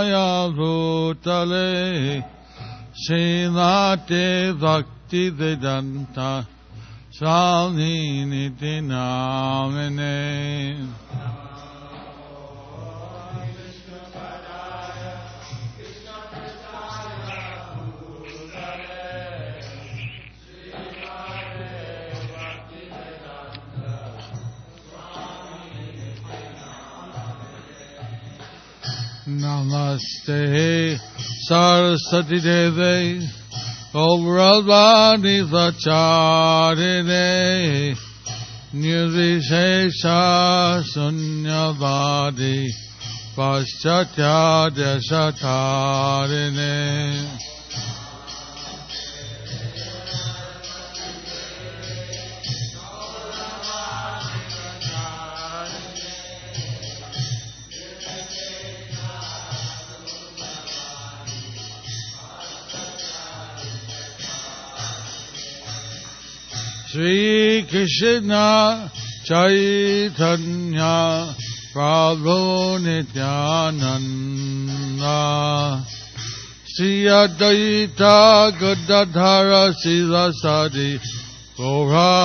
Jaya Bhutale Srimate Bhakti Vedanta Swami Namaste Saraswati Devi Gauravani Vacharine Nirvishesha Sunyavadi Paschatya Desatarine Shrikrishna चैतन्य प्रभो नित्यानन्द श्रियदयिता गदधर शिव सदि कोभाविन्ना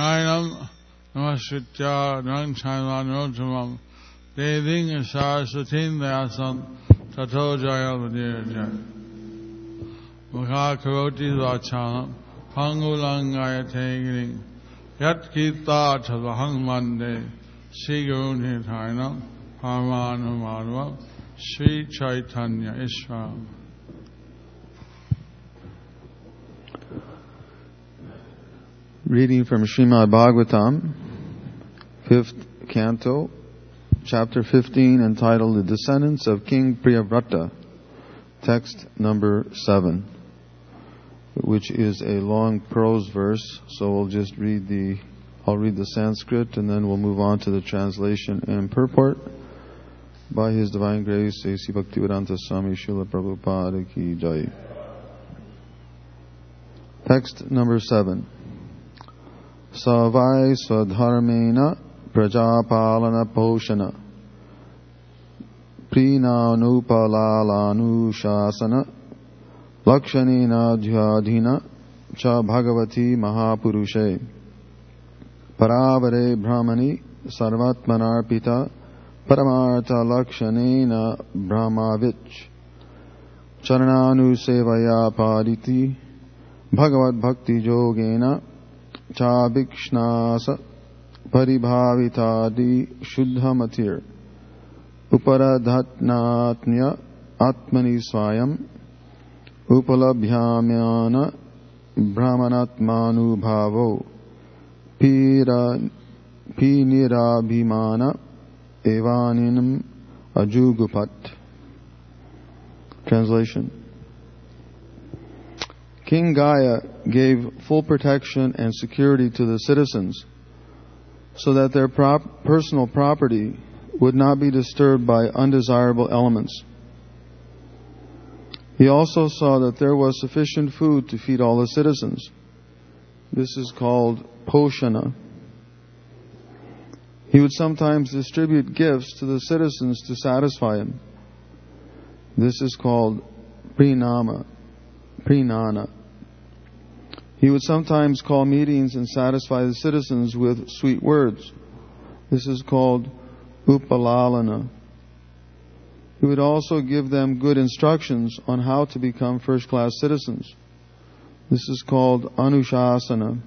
नारायणं नमश्रुत्या नमच्छानोत्तमं देवीं शाश्वतीं व्यासं तथो जयमुदीर्य मुखाकरोति द्वाचानं फाङ्गुलाङ्गायते गिरिं यत्कीर्ताथवहं मन्दे श्रीगुरुनिधायनं फामानुमानवं Sri Chaitanya ईश्वरम् Reading from Srimad Bhagavatam, fifth canto, chapter 15, entitled The Descendants of King Priyavrata, text number 7, which is a long prose verse, so we'll just read the, I'll read the Sanskrit and then we'll move on to the translation and purport. By His Divine Grace, A.C. Bhaktivedanta Swami Srila Prabhupada Ki Jai. Text number 7. स वै स्वधर्मेण प्रजापालनपोषण। प्रीणानुपलालानुशासन। लक्षणेनाध्याधीन च भगवती महापुरुषे। परावरे ब्रह्मणि सर्वात्मनार्पित परमार्थलक्षणेन ब्रह्माविच्। चरणानुसेवया पारिति भगवद्भक्तियोगेन चाभिक्ष्णास परिभावितादि शुद्धमतिर् उपरधत्नात्म्य आत्मनि स्वायम् उपलभ्याम्यान भ्रमणात्मानुभावो पीनिराभिमान evaninam ajugupat. Translation King Gaya gave full protection and security to the citizens, so that their prop- personal property would not be disturbed by undesirable elements. He also saw that there was sufficient food to feed all the citizens. This is called poshana. He would sometimes distribute gifts to the citizens to satisfy him. This is called prinama, prinana. He would sometimes call meetings and satisfy the citizens with sweet words. This is called upalalana. He would also give them good instructions on how to become first class citizens. This is called anushasana.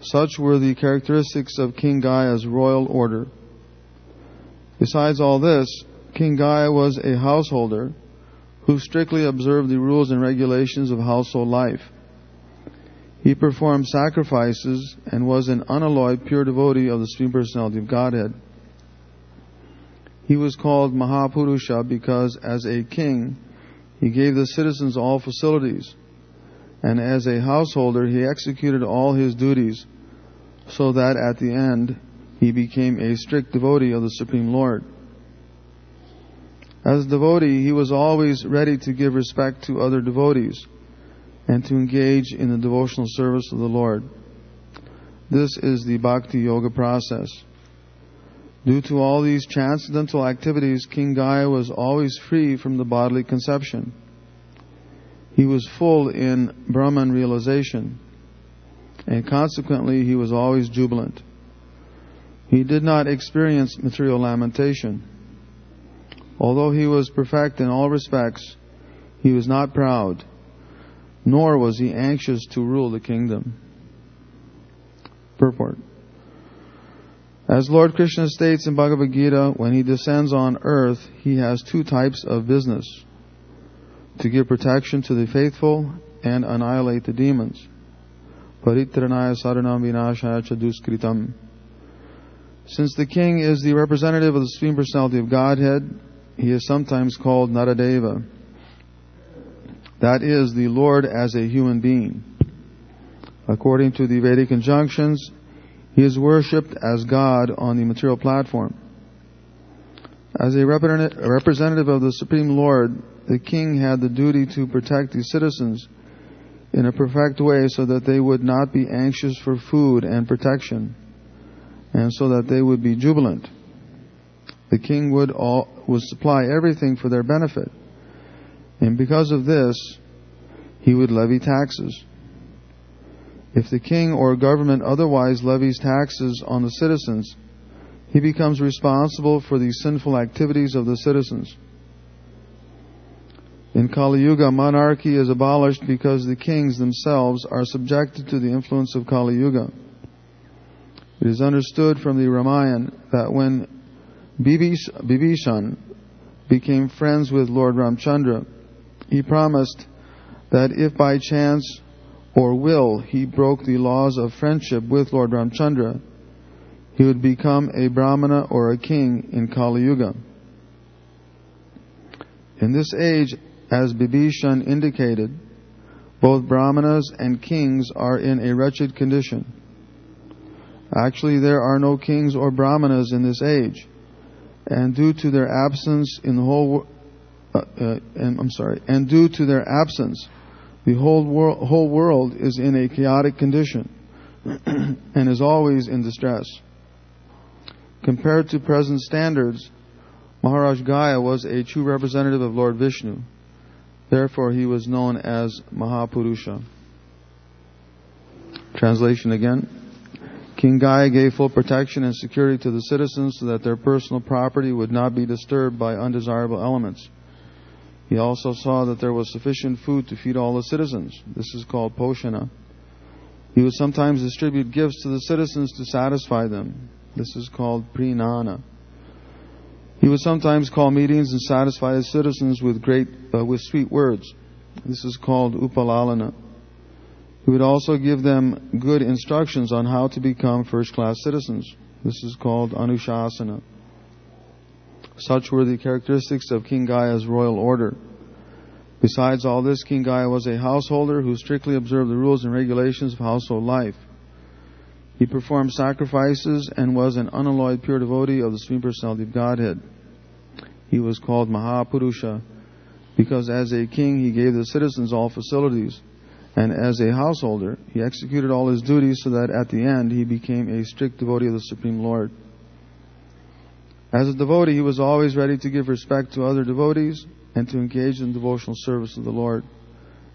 Such were the characteristics of King Gaya's royal order. Besides all this, King Gaya was a householder who strictly observed the rules and regulations of household life. He performed sacrifices and was an unalloyed pure devotee of the Supreme Personality of Godhead. He was called Mahapurusha because as a king, he gave the citizens all facilities and as a householder he executed all his duties, so that at the end he became a strict devotee of the Supreme Lord. As a devotee, he was always ready to give respect to other devotees and to engage in the devotional service of the Lord. This is the bhakti yoga process. Due to all these transcendental activities, King Gaya was always free from the bodily conception. He was full in Brahman realization, and consequently he was always jubilant. He did not experience material lamentation. Although he was perfect in all respects, he was not proud, nor was he anxious to rule the kingdom. Purport. As Lord Krishna states in Bhagavad Gita, when he descends on earth, he has two types of business to give protection to the faithful and annihilate the demons. Paritranaya saranam vinashaya. Since the king is the representative of the Supreme Personality of Godhead, he is sometimes called Naradeva. That is, the Lord as a human being. According to the Vedic injunctions, he is worshipped as God on the material platform. As a representative of the Supreme Lord, the king had the duty to protect the citizens in a perfect way so that they would not be anxious for food and protection, and so that they would be jubilant. The king would, all, would supply everything for their benefit, and because of this, he would levy taxes. If the king or government otherwise levies taxes on the citizens, he becomes responsible for the sinful activities of the citizens. In Kali Yuga, monarchy is abolished because the kings themselves are subjected to the influence of Kali Yuga. It is understood from the Ramayana that when Bibhishan became friends with Lord Ramchandra, he promised that if by chance or will he broke the laws of friendship with Lord Ramchandra, he would become a Brahmana or a king in Kali Yuga. In this age, as Bibhishan indicated, both Brahmanas and kings are in a wretched condition. Actually, there are no kings or Brahmanas in this age, and due to their absence in the whole, uh, uh, and, I'm sorry, and due to their absence, the whole, wor- whole world is in a chaotic condition and is always in distress. Compared to present standards, Maharaj Gaya was a true representative of Lord Vishnu. Therefore, he was known as Mahapurusha. Translation again. King Gaya gave full protection and security to the citizens so that their personal property would not be disturbed by undesirable elements. He also saw that there was sufficient food to feed all the citizens. This is called poshana. He would sometimes distribute gifts to the citizens to satisfy them. This is called prinana. He would sometimes call meetings and satisfy his citizens with great, uh, with sweet words. This is called upalalana. He would also give them good instructions on how to become first-class citizens. This is called anushasana. Such were the characteristics of King Gaya's royal order. Besides all this, King Gaya was a householder who strictly observed the rules and regulations of household life. He performed sacrifices and was an unalloyed pure devotee of the Supreme Personality of Godhead. He was called Mahapurusha because as a king he gave the citizens all facilities, and as a householder he executed all his duties so that at the end he became a strict devotee of the Supreme Lord. As a devotee, he was always ready to give respect to other devotees and to engage in devotional service of the Lord.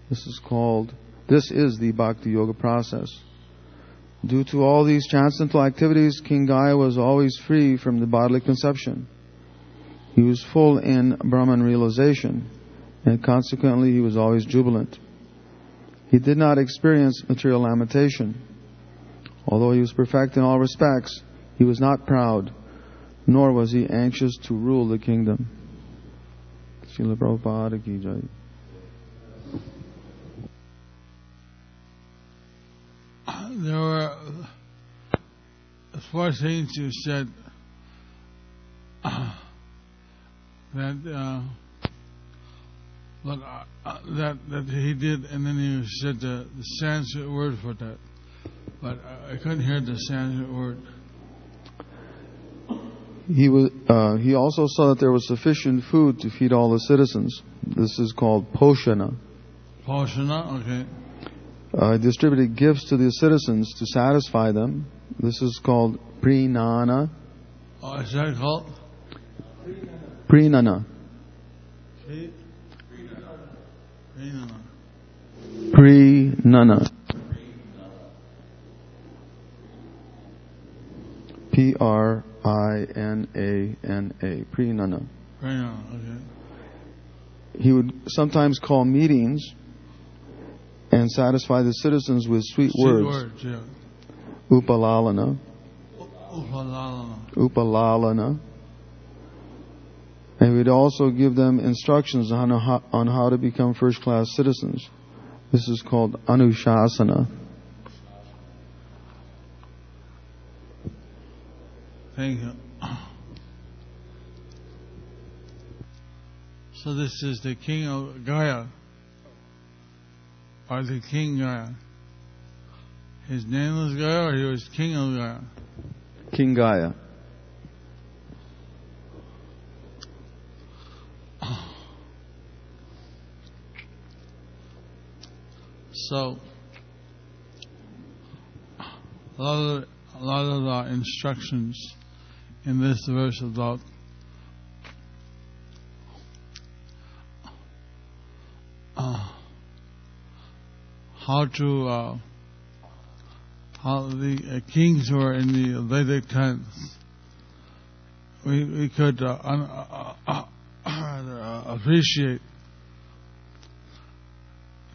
This is called, this is the Bhakti Yoga process. Due to all these transcendental activities, King Gaya was always free from the bodily conception. He was full in Brahman realization, and consequently he was always jubilant. He did not experience material lamentation. Although he was perfect in all respects, he was not proud, nor was he anxious to rule the kingdom. Srila Prabhupada ki jai. There were four things you said uh, that uh, but, uh, that that he did, and then you said the, the Sanskrit word for that, but I couldn't hear the Sanskrit word. He was. Uh, he also saw that there was sufficient food to feed all the citizens. This is called poshana. Poshana, okay. Uh, distributed gifts to the citizens to satisfy them. This is called prinana. Oh, is that called? Prinana. Prinana. Prinana. P R I N A N A. Prinana. Prinana, okay. He would sometimes call meetings and satisfy the citizens with sweet, Sweet words. words, yeah. Upalalana. Upalalana. Upalalana. And we'd also give them instructions on how, on how to become first class citizens. This is called Anushasana. Thank you. So this is the king of Gaya, or the king Gaya. His name was Gaya, or he was king of Gaya? King Gaya. So a lot of a lot of the instructions in this verse about uh, how to uh, how the uh, kings were in the Vedic times. We we could uh, un, uh, uh, appreciate.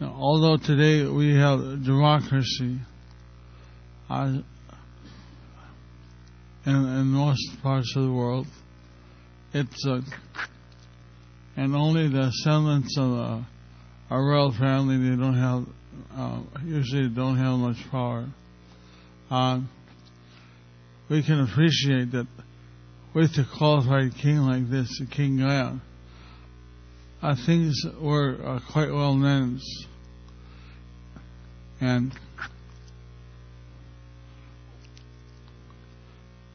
Now, although today we have democracy, uh, in, in most parts of the world, it's uh, and only the descendants of a, a royal family they don't have uh, usually don't have much power. Uh, we can appreciate that with a qualified king like this, King Gaya, uh, things were uh, quite well managed. And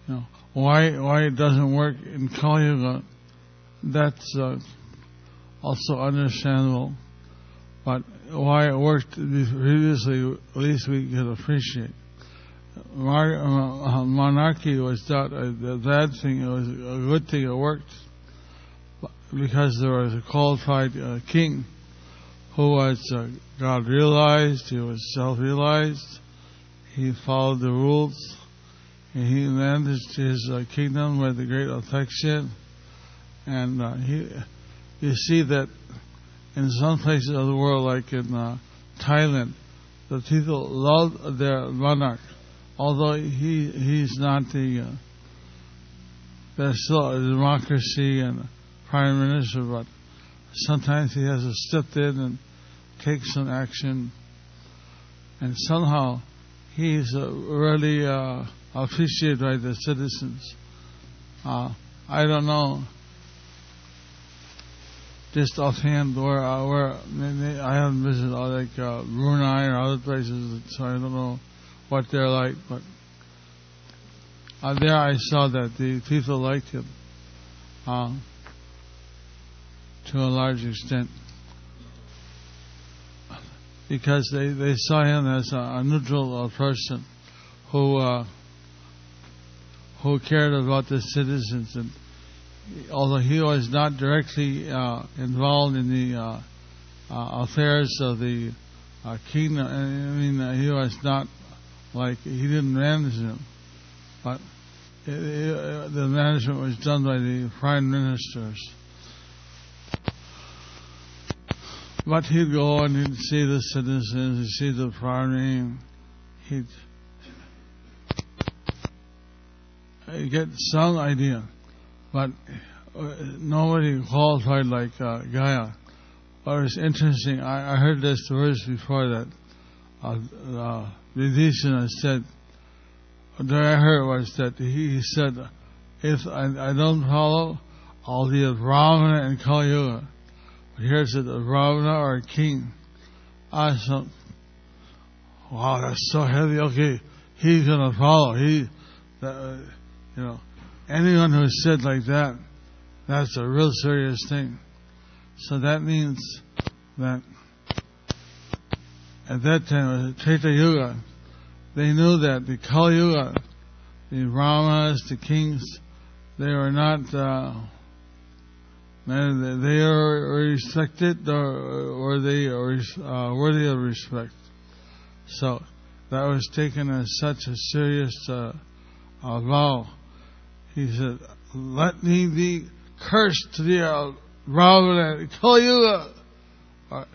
know why why it doesn't work in Kali Yuga, that's uh, also understandable. But why it worked previously, at least we can appreciate. Mar- uh, monarchy was not a, a bad thing; it was a good thing. It worked because there was a qualified uh, king who was uh, God realized, he was self realized, he followed the rules, and he managed his uh, kingdom with a great affection. And uh, he, you see that in some places of the world, like in uh, Thailand, the people love their monarch, although he he's not the. Uh, there's still a democracy and prime minister, but sometimes he has to step in and take some action. And somehow he's uh, really appreciated by the citizens. Uh, I don't know, just offhand, where, uh, where I haven't visited uh, like uh, Brunei or other places, so I don't know what they're like. But uh, there I saw that the people liked him uh, to a large extent because they, they saw him as a, a neutral uh, person who uh, who cared about the citizens and although he was not directly uh, involved in the uh, uh, affairs of the uh, kingdom, I mean, uh, he was not like he didn't manage them, but it, it, the management was done by the prime ministers. But he'd go and he'd see the citizens, he'd see the farming, he'd get some idea, but uh, nobody qualified like uh, Gaya. What was interesting, I, I heard this verse before that uh, uh, said, what I heard was that he, said, if I, I don't follow, I'll be a Brahmana and Kali Yuga. But here's a Brahmana or a king. I thought, wow, that's so heavy. Okay, he's going to follow. He, uh, you know, anyone who said like that, that's a real serious thing. So that means that at that time, Treta Yuga, they knew that the Kali Yuga, the Brahmanas, the kings, they were not, uh, they are respected or, or they are uh, worthy of respect. So that was taken as such a serious uh, vow. He said, "Let me be cursed to the uh, Brahmana, Kali you. Uh,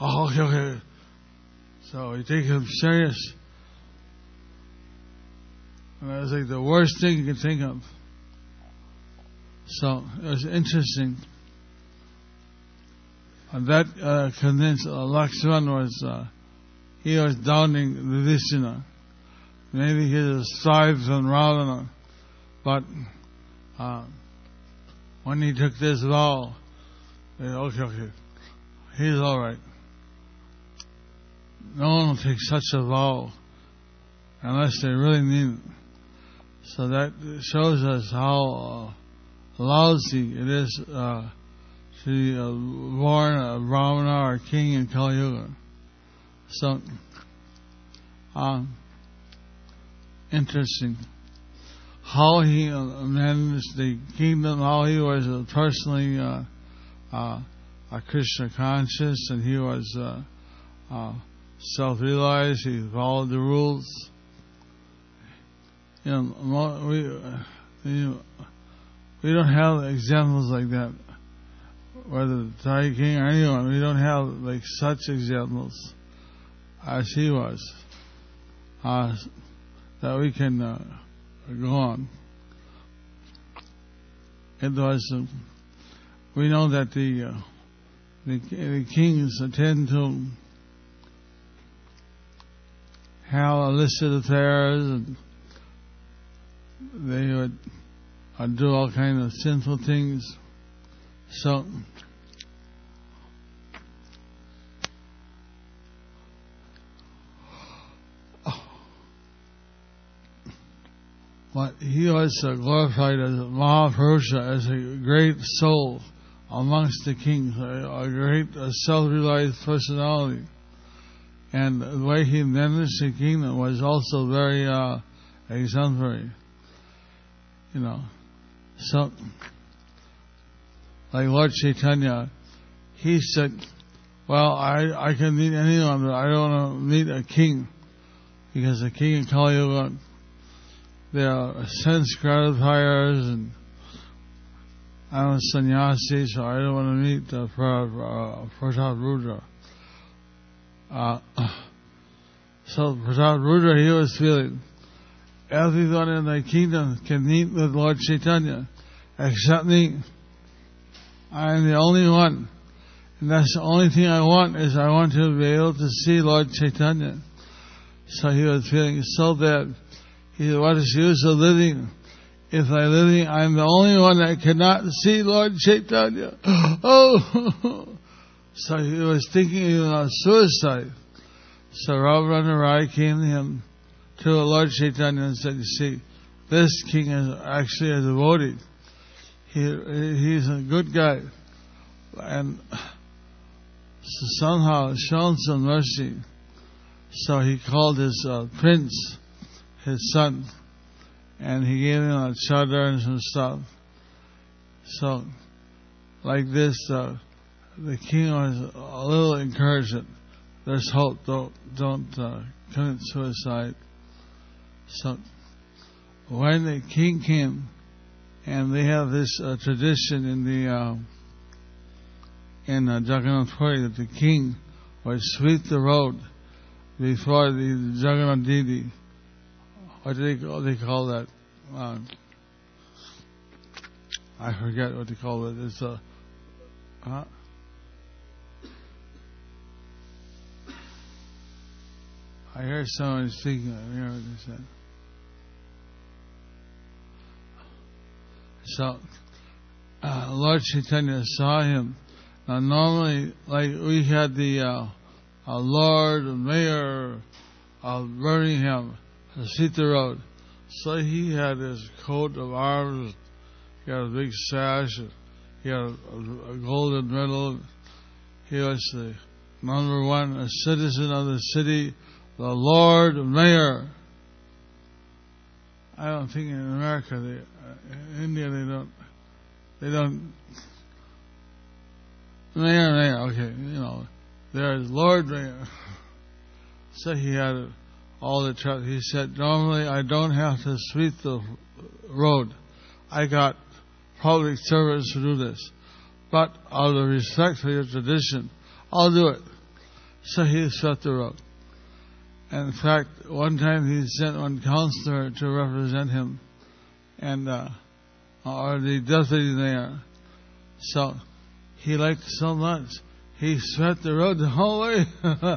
oh, okay. So he take him serious. And that was like the worst thing you could think of. So it was interesting. And that uh, convinced uh, Lakshman was, uh, he was downing Vibhishana. Maybe he was stripes on Ravana. But uh, when he took this vow, he's all right. No one will take such a vow unless they really mean it. So that shows us how uh, lousy it is uh, to be uh, born a Brahmana or king in Kali Yuga. So, um, interesting how he uh, managed the kingdom, how he was uh, personally uh, uh, a Krishna conscious, and he was uh, self-realized. He followed the rules. You know, we you know, we don't have examples like that. Whether the Thai king or anyone, we don't have like such examples as he was. That we can uh, go on. It was, uh, we know that the, uh, the, the kings tend to have illicit affairs and they would uh, do all kinds of sinful things. So, but he was glorified as Mahapurusha, as a great soul amongst the kings, a, a great self-realized personality. And the way he managed the kingdom was also very uh, exemplary. You know, so like Lord Chaitanya, he said, "Well, I I can meet anyone, but I don't want to meet a king, because the king in Kali Yuga, they are sense gratifiers and I'm a sannyasi, so I don't want to meet the uh, Rudra." Uh, so Pratap Rudra, he was feeling everyone in the kingdom can meet with Lord Chaitanya except me. I am the only one. And that's the only thing I want is I want to be able to see Lord Chaitanya. So he was feeling so bad. He said, what is the use of living? If I living, I'm the only one that cannot see Lord Chaitanya. Oh! so he was thinking of suicide. So Ramananda Rai came to him to Lord Chaitanya and said, you see, this king is actually a devotee. He he's a good guy, and somehow shown some mercy. So he called his uh, prince, his son, and he gave him a chadar and some stuff. So, like this, uh, the king was a little encouraged. There's hope. Don't don't uh, commit suicide. So, when the king came, and they have this uh, tradition in the uh, in uh, Jagannath Puri that the king would sweep the road before the Jagannath Didi. What do they call, they call that? Uh, I forget what they call it. It's a uh, I heard someone speaking. I hear what they said. So, uh, Lord Chaitanya saw him. Now, normally, like we had the uh, uh, Lord Mayor of Birmingham, Sita Road. So he had his coat of arms, he had a big sash, he had a, a golden medal. He was the number one a citizen of the city, the Lord Mayor. I don't think in America, they, uh, in India, they don't, they don't. Mayor, mayor, okay, you know, there's Lord Mayor. So he had all the truck. He said, normally I don't have to sweep the road. I got public servants to do this. But out of respect for your tradition, I'll do it. So he swept the road. And in fact, one time he sent one counselor to represent him, and uh, or the deputy there. So he liked so much, he swept the road the whole way.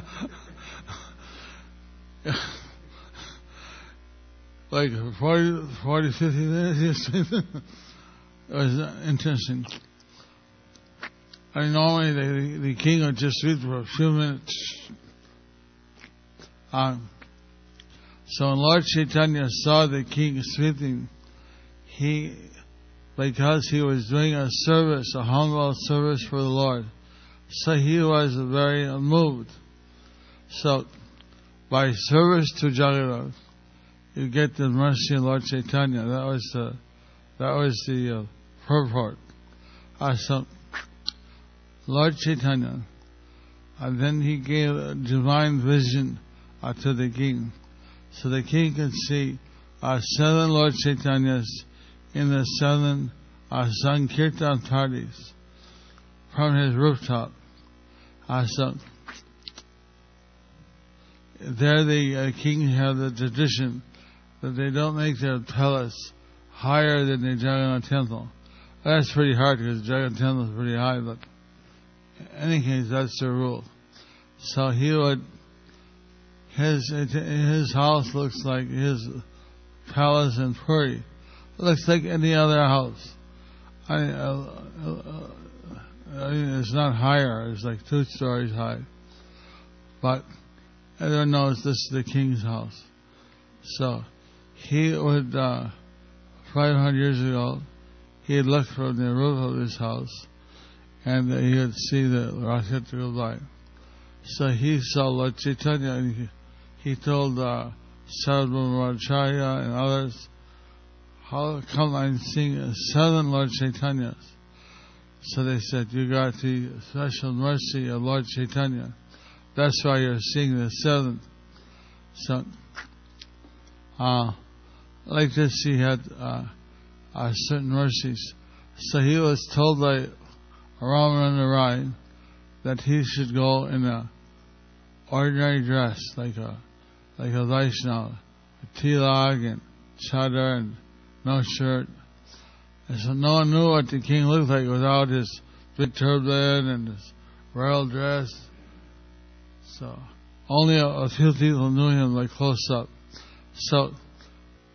like 40, 40 50 minutes. it was interesting. I mean, normally the, the king would just sweep for a few minutes. Um, so when Lord Chaitanya saw the king sweeping, he, because he was doing a service, a humble service for the Lord, so he was very moved. So, by service to Jagannath, you get the mercy of Lord Chaitanya. That was the, that was the uh, purport. So, Lord Chaitanya, and then he gave a divine vision uh, to the king. So the king could see uh, seven Lord Chaitanyas in the seven uh, Sankirtan parties from his rooftop. So there the uh, king had the tradition that they don't make their palace higher than the Jagannath temple. That's pretty hard because Jagannath temple is pretty high, but in any case, that's the rule. So he would his his house looks like his palace in Puri. Looks like any other house. I, uh, uh, I mean, it's not higher. It's like two stories high. But everyone knows this is the king's house. So he would, uh, 500 years ago, he had looked from the roof of his house and he would see the rocket go by. So he saw Lord Chaitanya and he, he told uh, Sarvabhaumacharya and others, how come I'm seeing seven Lord Chaitanyas? So they said, you got the special mercy of Lord Chaitanya. That's why you're seeing the seventh. son. uh, like this, he had uh, uh, certain mercies. So he was told by Ramananda Rai that he should go in a ordinary dress, like a like a Vaishnava, a tilak and chadar and no shirt. And so no one knew what the king looked like without his big turban and his royal dress. So only a, few people knew him like close up. So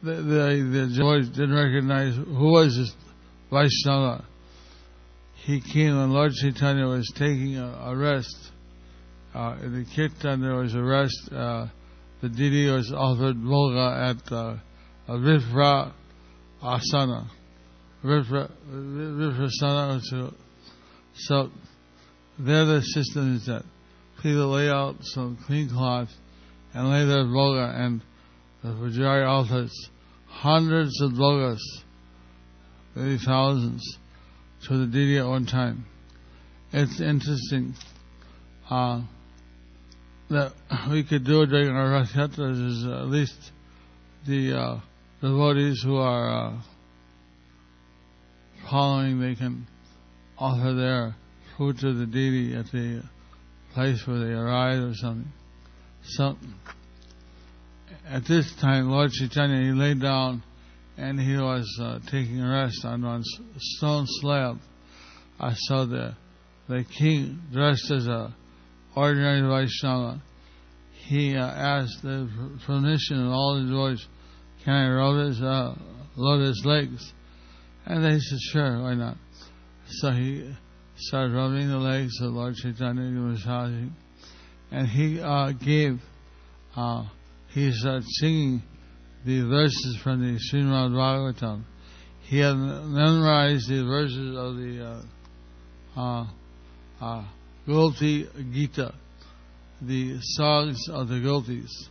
the the, the George didn't recognize who was this Vaishnava. He came and Lord Chaitanya was taking a, a rest. Uh, in the kirtan there was a rest. Uh, the Didi was offered bhoga at uh, a Vipra asana, vipassana. So there the system is that people lay out some clean cloth and lay their bhoga and the Vajrayana altars, hundreds of bhogas, maybe thousands, to the deity at one time. It's interesting uh, that we could do it during our Rath Yatras is at least the uh, devotees who are uh, following, they can offer their food to the deity at the place where they arrived or something. So, at this time, Lord Chaitanya, he lay down and he was uh, taking rest on one stone slab. I saw the the king dressed as a ordinary Vaishnava. He uh, asked the permission of all his boys, "Can I rub his uh, load his legs?" And they said, "Sure, why not?" So he started rubbing the legs of Lord Chaitanya, massaging, and he uh, gave. Uh, he started singing the verses from the Srimad Bhagavatam. He had memorized the verses of the uh, uh, uh, Gopi Gita, the songs of the Gopis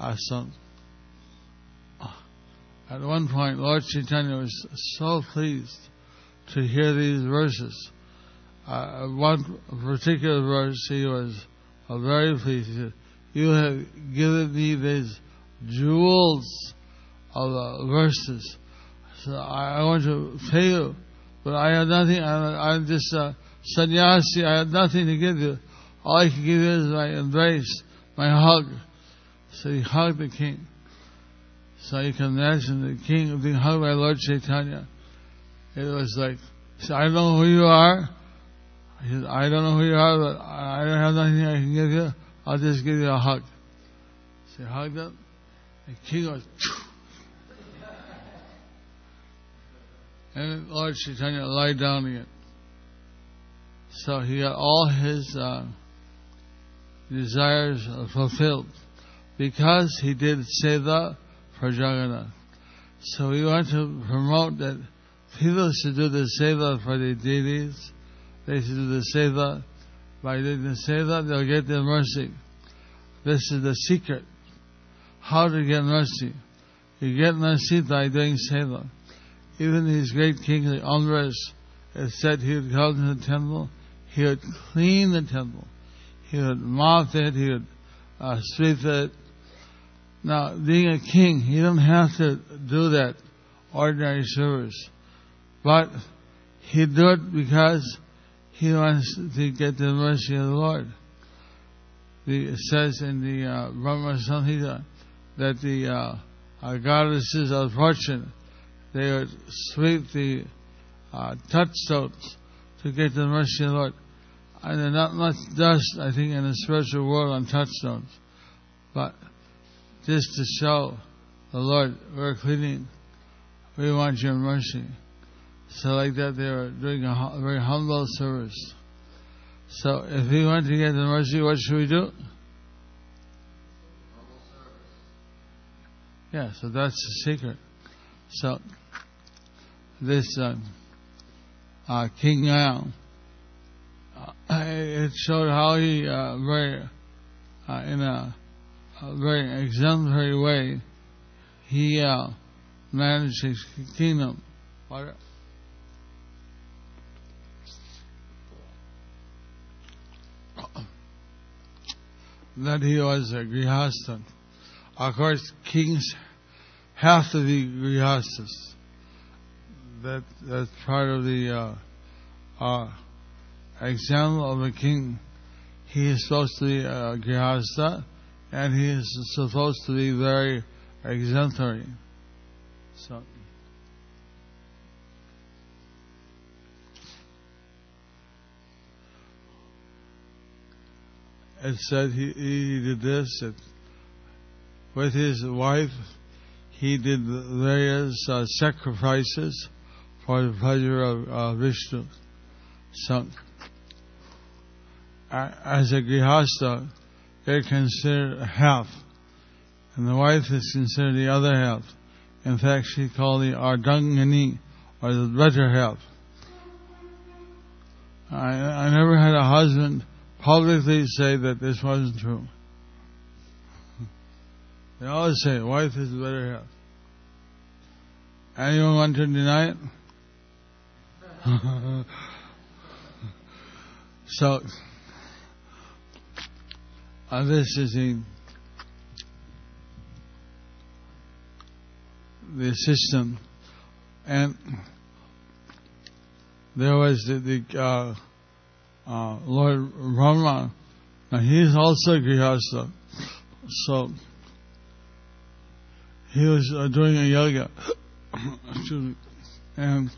are sung. At one point, Lord Chaitanya was so pleased to hear these verses. Uh, one particular verse, he was uh, very pleased. He said, You have given me these jewels of verses. So I, I, want to pay you, but I have nothing. I, I'm just a sannyasi. I have nothing to give you. All I can give you is my embrace, my hug. So he hugged the king. So you can imagine the king being hugged by Lord Chaitanya. It was like, so I know who you are. He I don't know who you are, but I don't have nothing I can give you. I'll just give you a hug. So he hugged him. The king was, and Lord Chaitanya lied down again. So he got all his uh, desires fulfilled because he did seva for Jagannath. So we want to promote that people should do the seva for the deities. They should do the seva. By doing the seva, they'll get their mercy. This is the secret. How to get mercy. You get mercy by doing seva. Even these great king, the Andras, it said he would go to the temple, he would clean the temple, he would mop it, he would uh, sweep it, now, being a king, he doesn't have to do that ordinary service. But he do it because he wants to get the mercy of the Lord. The, it says in the uh, Brahma Samhita that the uh, goddesses of fortune, they would sweep the uh, touchstones to get the mercy of the Lord. And there's not much dust, I think, in the spiritual world on touchstones. But just to show the Lord, we're cleaning. We want your mercy. So like that, they were doing a very humble service. So if we want to get the mercy, what should we do? Yeah, so that's the secret. So this uh, uh, King Yang, uh, it showed how he uh, very uh, in a a very exemplary way, he uh, managed his kingdom. That he was a grihastha. Of course, kings have to be grihasthas. That that's part of the uh, uh, example of a king. He is supposed to be a grihastha and he is supposed to be very exemplary. So, it said he, he did this that with his wife he did various uh, sacrifices for the pleasure of uh, Vishnu. So, as a grihastha, they're considered half, and the wife is considered the other half. In fact, she called the Ardhangini, or the better half. I, I never had a husband publicly say that this wasn't true. They always say, wife is better half. Anyone want to deny it? so, uh, this is the the system, and there was the, the uh, uh, Lord Rama. He's also Grihastha, so he was uh, doing a yoga, and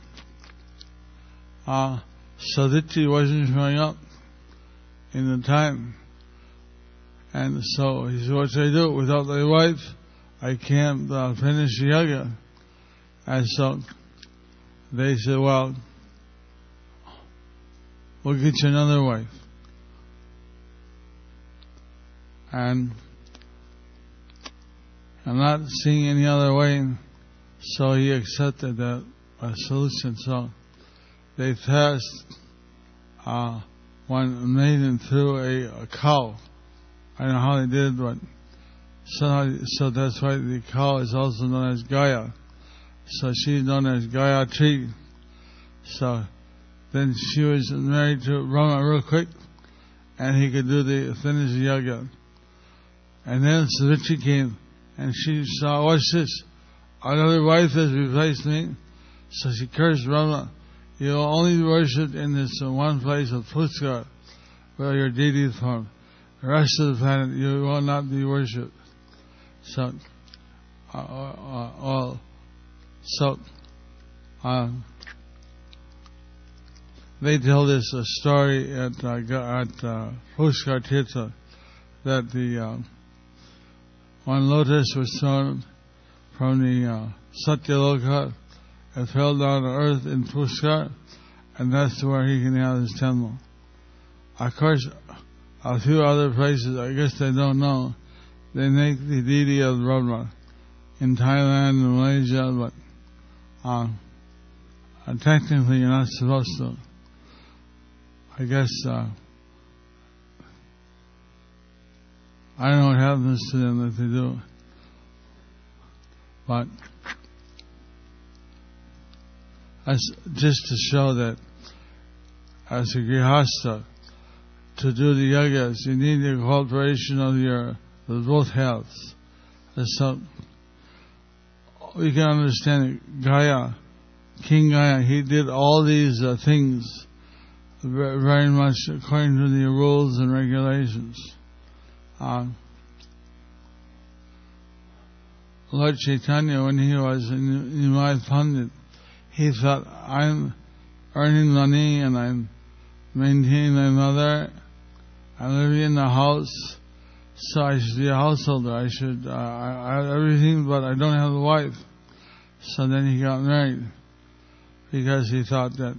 uh, Savitri wasn't showing up in the time. And so he said, what should I do? Without my wife, I can't uh, finish the yoga. And so they said, well, we'll get you another wife. And I'm not seeing any other way, so he accepted that solution. So they test uh, one maiden through a, a cow. I don't know how they did, but so, so that's why the cow is also known as Gaia. So she's known as Gayatri. So then she was married to Rama real quick, and he could do the finish yoga. And then Savitri came, and she saw, what's this? Another wife has replaced me. So she cursed Rama. You will only worship in this one place of Pushkar, where your deity is formed. The rest of the planet, you will not be worshipped. So, uh, uh, uh, so, um, they tell this a story at uh, at uh, Tirtha that the uh, one lotus was thrown from the uh, Satyaloka and fell down to earth in Pushkar, and that's where he can have his temple. Of course, a few other places, I guess they don't know, they make the deity of Brahma in Thailand and Malaysia, but uh, technically you're not supposed to. I guess uh, I don't know what happens to them if they do, but as just to show that as a grihasta, to do the yagas, you need the cooperation of your of both healths. So we can understand Gaya, King Gaya, he did all these uh, things very much according to the rules and regulations. Uh, Lord Chaitanya, when he was in Nimai Pandit, he thought, I'm earning money and I'm maintaining my mother, I'm living in the house, so I should be a householder. I should, uh, I, I have everything, but I don't have a wife. So then he got married because he thought that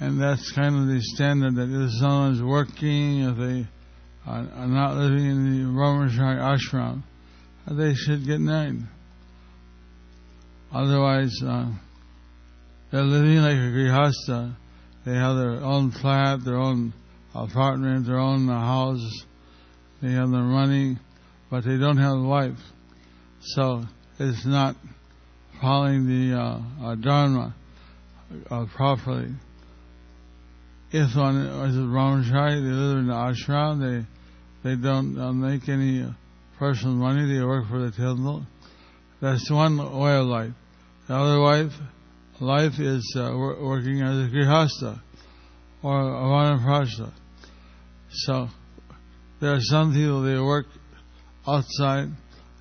and that's kind of the standard that if someone's working, if they are, are not living in the Brahmachari ashram, they should get married. Otherwise, uh, they're living like a grihasta. They have their own flat, their own apartment, their own house. They have their money, but they don't have a wife. So it's not following the uh, uh dharma uh, properly if on is a brahmachari, they live in the ashram, they they don't uh, make any personal money, they work for the temple. That's one way of life. The other life, life is uh, working as a grihasta or a vanaprastha. So there are some people they work outside,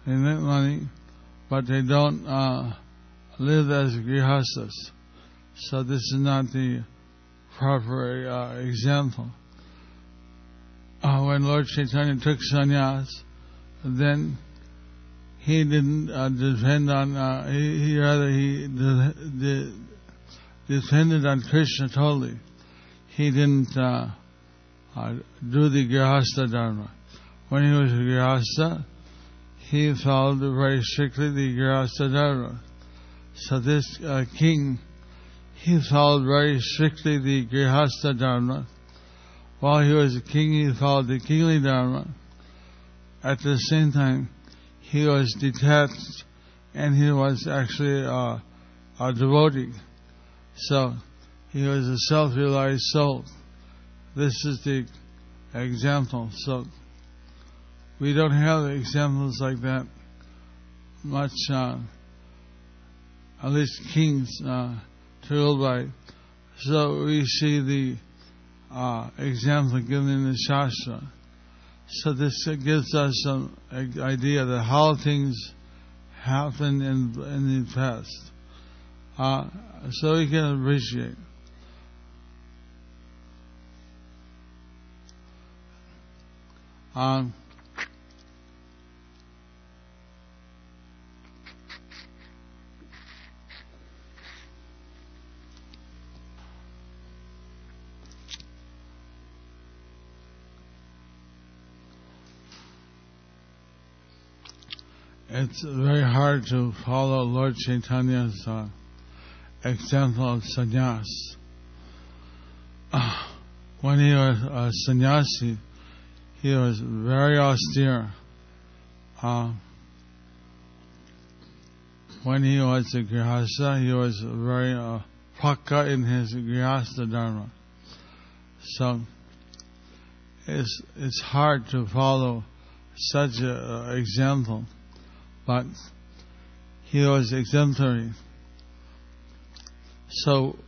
they make money, but they don't uh, live as grihastas. So this is not the proper uh, example. Uh, when Lord Chaitanya took sannyas, then he didn't uh, depend on, uh, he, he, rather he de- de- depended on Krishna totally. He didn't uh, uh, do the Grihastha Dharma. When he was a Grihastha, he followed very strictly the Grihastha Dharma. So this uh, king, he followed very strictly the Grihastha Dharma. While he was a king, he followed the kingly Dharma. At the same time, he was detached and he was actually uh, a devotee. So he was a self-realized soul. This is the example. So we don't have examples like that much, uh, at least kings uh, to by. So we see the uh, example given in the Shastra. So this gives us some idea that how things happened in in the past, uh, so we can appreciate. Um, it's very hard to follow Lord Chaitanya's uh, example of sannyas. Uh, when he was a sannyasi, he was very austere. Uh, when he was a grihastha, he was very uh, pakka in his grihastha dharma. So it's it's hard to follow such an uh, example but he was exemplary. So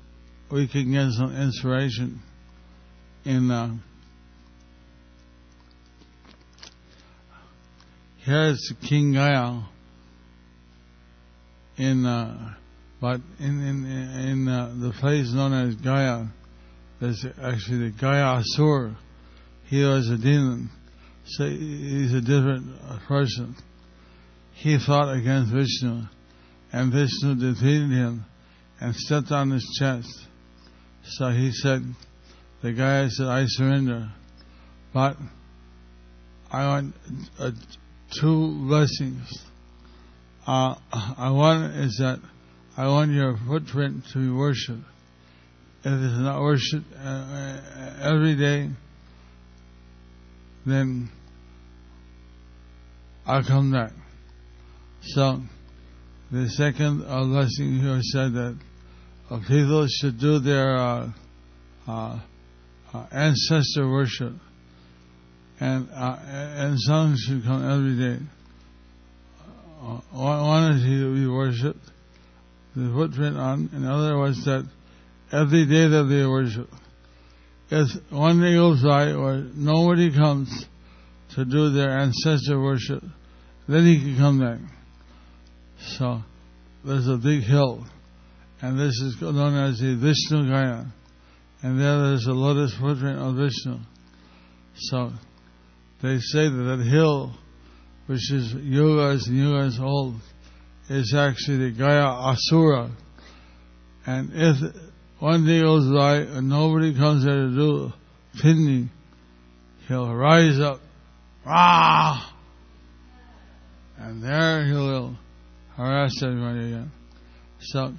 we can get some inspiration in uh, here's King Gaya in uh, but in in in uh, the place known as Gaya there's actually the Gaya Asur. He was a demon. So he's a different person he fought against Vishnu, and Vishnu defeated him and stepped on his chest. So he said, the guy said, I surrender. But I want uh, two blessings. Uh, I want is that I want your footprint to be worshipped. If it's not worshipped uh, uh every day, then I'll come back. So, the second uh, lesson here said that uh, people should do their uh, uh, uh ancestor worship, and uh, and some should come every day. one is to be worshipped, the footprint on, and the other was that every day that they worship. If one day goes by where nobody comes to do their ancestor worship, then he can come back. So there's a big hill, and this is known as the Vishnu Gaya, and there there's a lotus footprint of Vishnu. So they say that that hill, which is yugas and yugas old, is actually the Gaya Asura. And if one day goes by and nobody comes there to do pitni, he'll rise up, ah, and there he everybody again. So,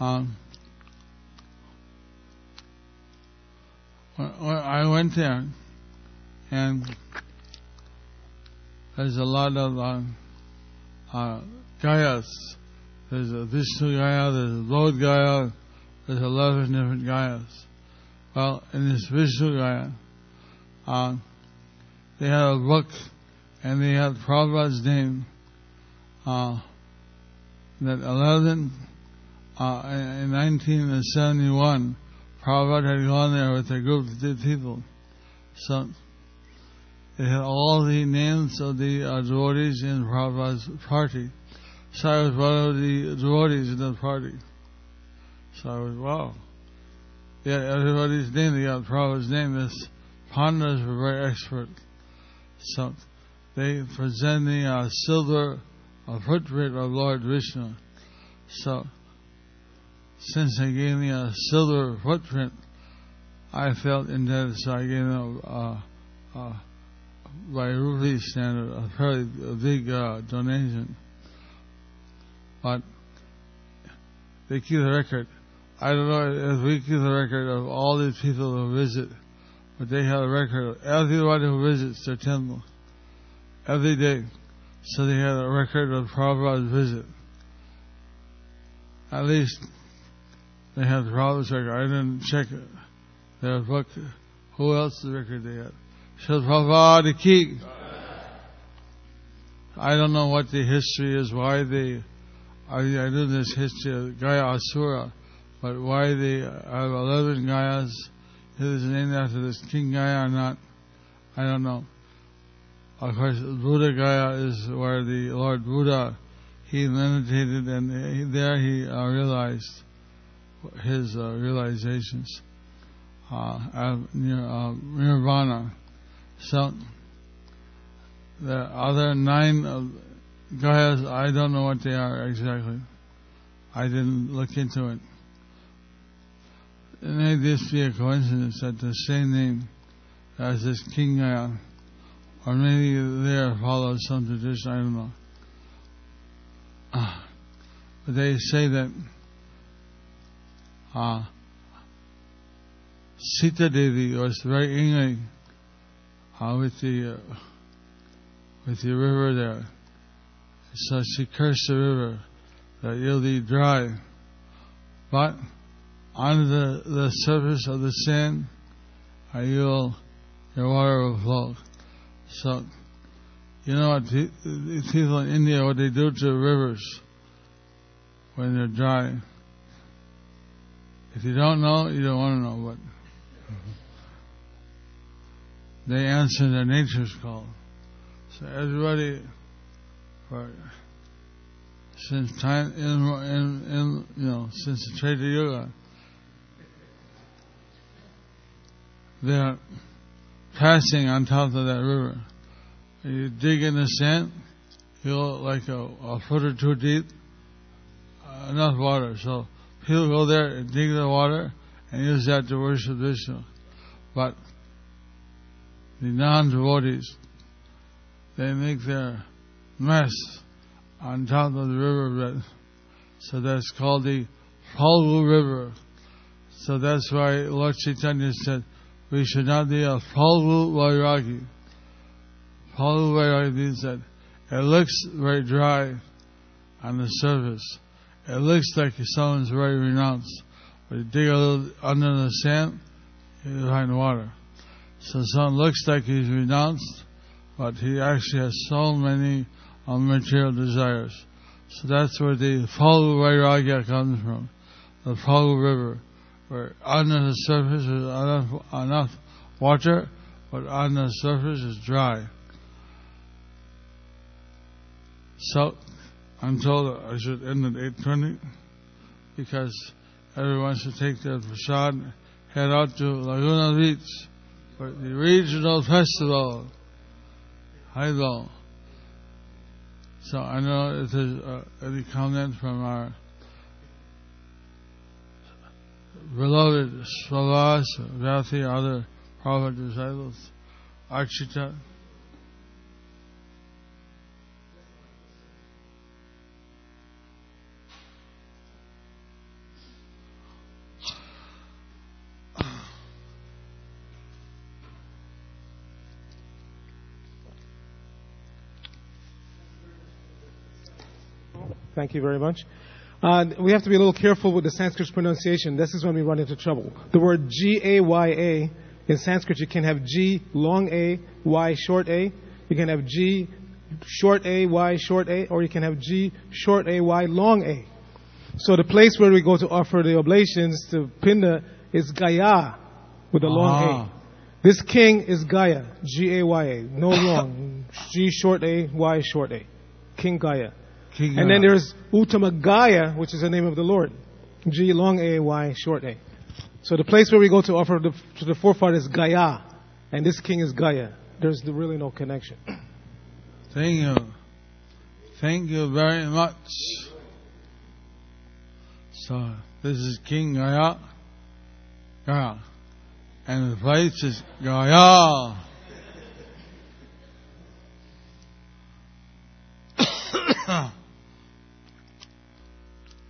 um, I went there, and there's a lot of uh, uh, Gayas. There's a Vishnu Gaya, there's a Lord Gaya, there's 11 different Gayas. Well, in this Vishnu Gaya, uh, they had a book, and they had Prabhupada's name, uh, that 11, uh, in 1971, Prabhupada had gone there with a group of people. So they had all the names of the uh, devotees in Prabhupada's party. So I was one of the devotees in the party. So I was, wow. Yeah, everybody's name, they got Prabhupada's name. This Pandas were very expert. So they present the uh, silver a footprint of Lord Vishnu. So, since they gave me a silver footprint, I felt indebted, so I gave them a, a, by rupee standard, a fairly big uh, donation. But they keep the record. I don't know if we keep the record of all these people who visit, but they have a record of everyone who visits their temple every day. So they had a record of Prabhupada's visit. At least they had the Prabhupada's record. I didn't check their book. Who else the record they had? Srila Prabhupada ki. I don't know what the history is, why they, I, I knew this history of Gaya Asura, but why they have 11 Gayas, if it's named after this King Gaya or not, I don't know. Of course, Buddha Gaya is where the Lord Buddha, he meditated and he, there he uh, realized his uh, realizations, uh, uh, nirvana. So, the other nine Gayas, I don't know what they are exactly. I didn't look into it. It may this be a coincidence that the same name as this King Gaya, or maybe there follows some tradition, I don't know. Uh, but they say that uh, Sita Devi was very angry uh, with the uh, with the river there. So she cursed the river that you'll be dry. But on the, the surface of the sand, uh, you'll, your water will flow. So, you know what people in India, what they do to the rivers when they're dry. If you don't know, you don't want to know, but they answer their nature's call. So everybody, for since time in, in, in you know since the Treta Yuga, they're passing on top of that river. You dig in the sand, feel like a, a foot or two deep, uh, enough water. So people go there and dig the water and use that to worship Vishnu. But the non-devotees, they make their mess on top of the riverbed. So that's called the Phalgu River. So that's why Lord Chaitanya said, we should not be a Phalgu Vairagi. Phalgu Vairagi means that it looks very dry on the surface. It looks like someone's very renounced. But you dig a little under the sand, you find water. So someone looks like he's renounced, but he actually has so many material desires. So that's where the Phalgu Vairagya comes from, the Phalgu River, where under the surface is enough, enough water, but on the surface is dry. So I'm told I should end at 8.20 because everyone should take their prasad, head out to Laguna Beach for the regional festival. Hello. So I know if there's uh, any comment from our beloved Slavas, Vyati, other prophet disciples, Archita. Thank you very much. Uh, we have to be a little careful with the Sanskrit pronunciation. This is when we run into trouble. The word G A Y A in Sanskrit, you can have G long A, Y short A. You can have G short A, Y short A, or you can have G short A, Y long A. So the place where we go to offer the oblations to Pinda is Gaya with a long Ah. A. This king is Gaya, G A Y A, no long, G short A, Y short A, King Gaya. And then there's Uttamagaya, which is the name of the Lord. G long A Y short A. So the place where we go to offer the, to the forefather is Gaya, and this king is Gaya. There's really no connection. Thank you. Thank you very much. So this is King Gaya. Gaya. And the place is Gaya.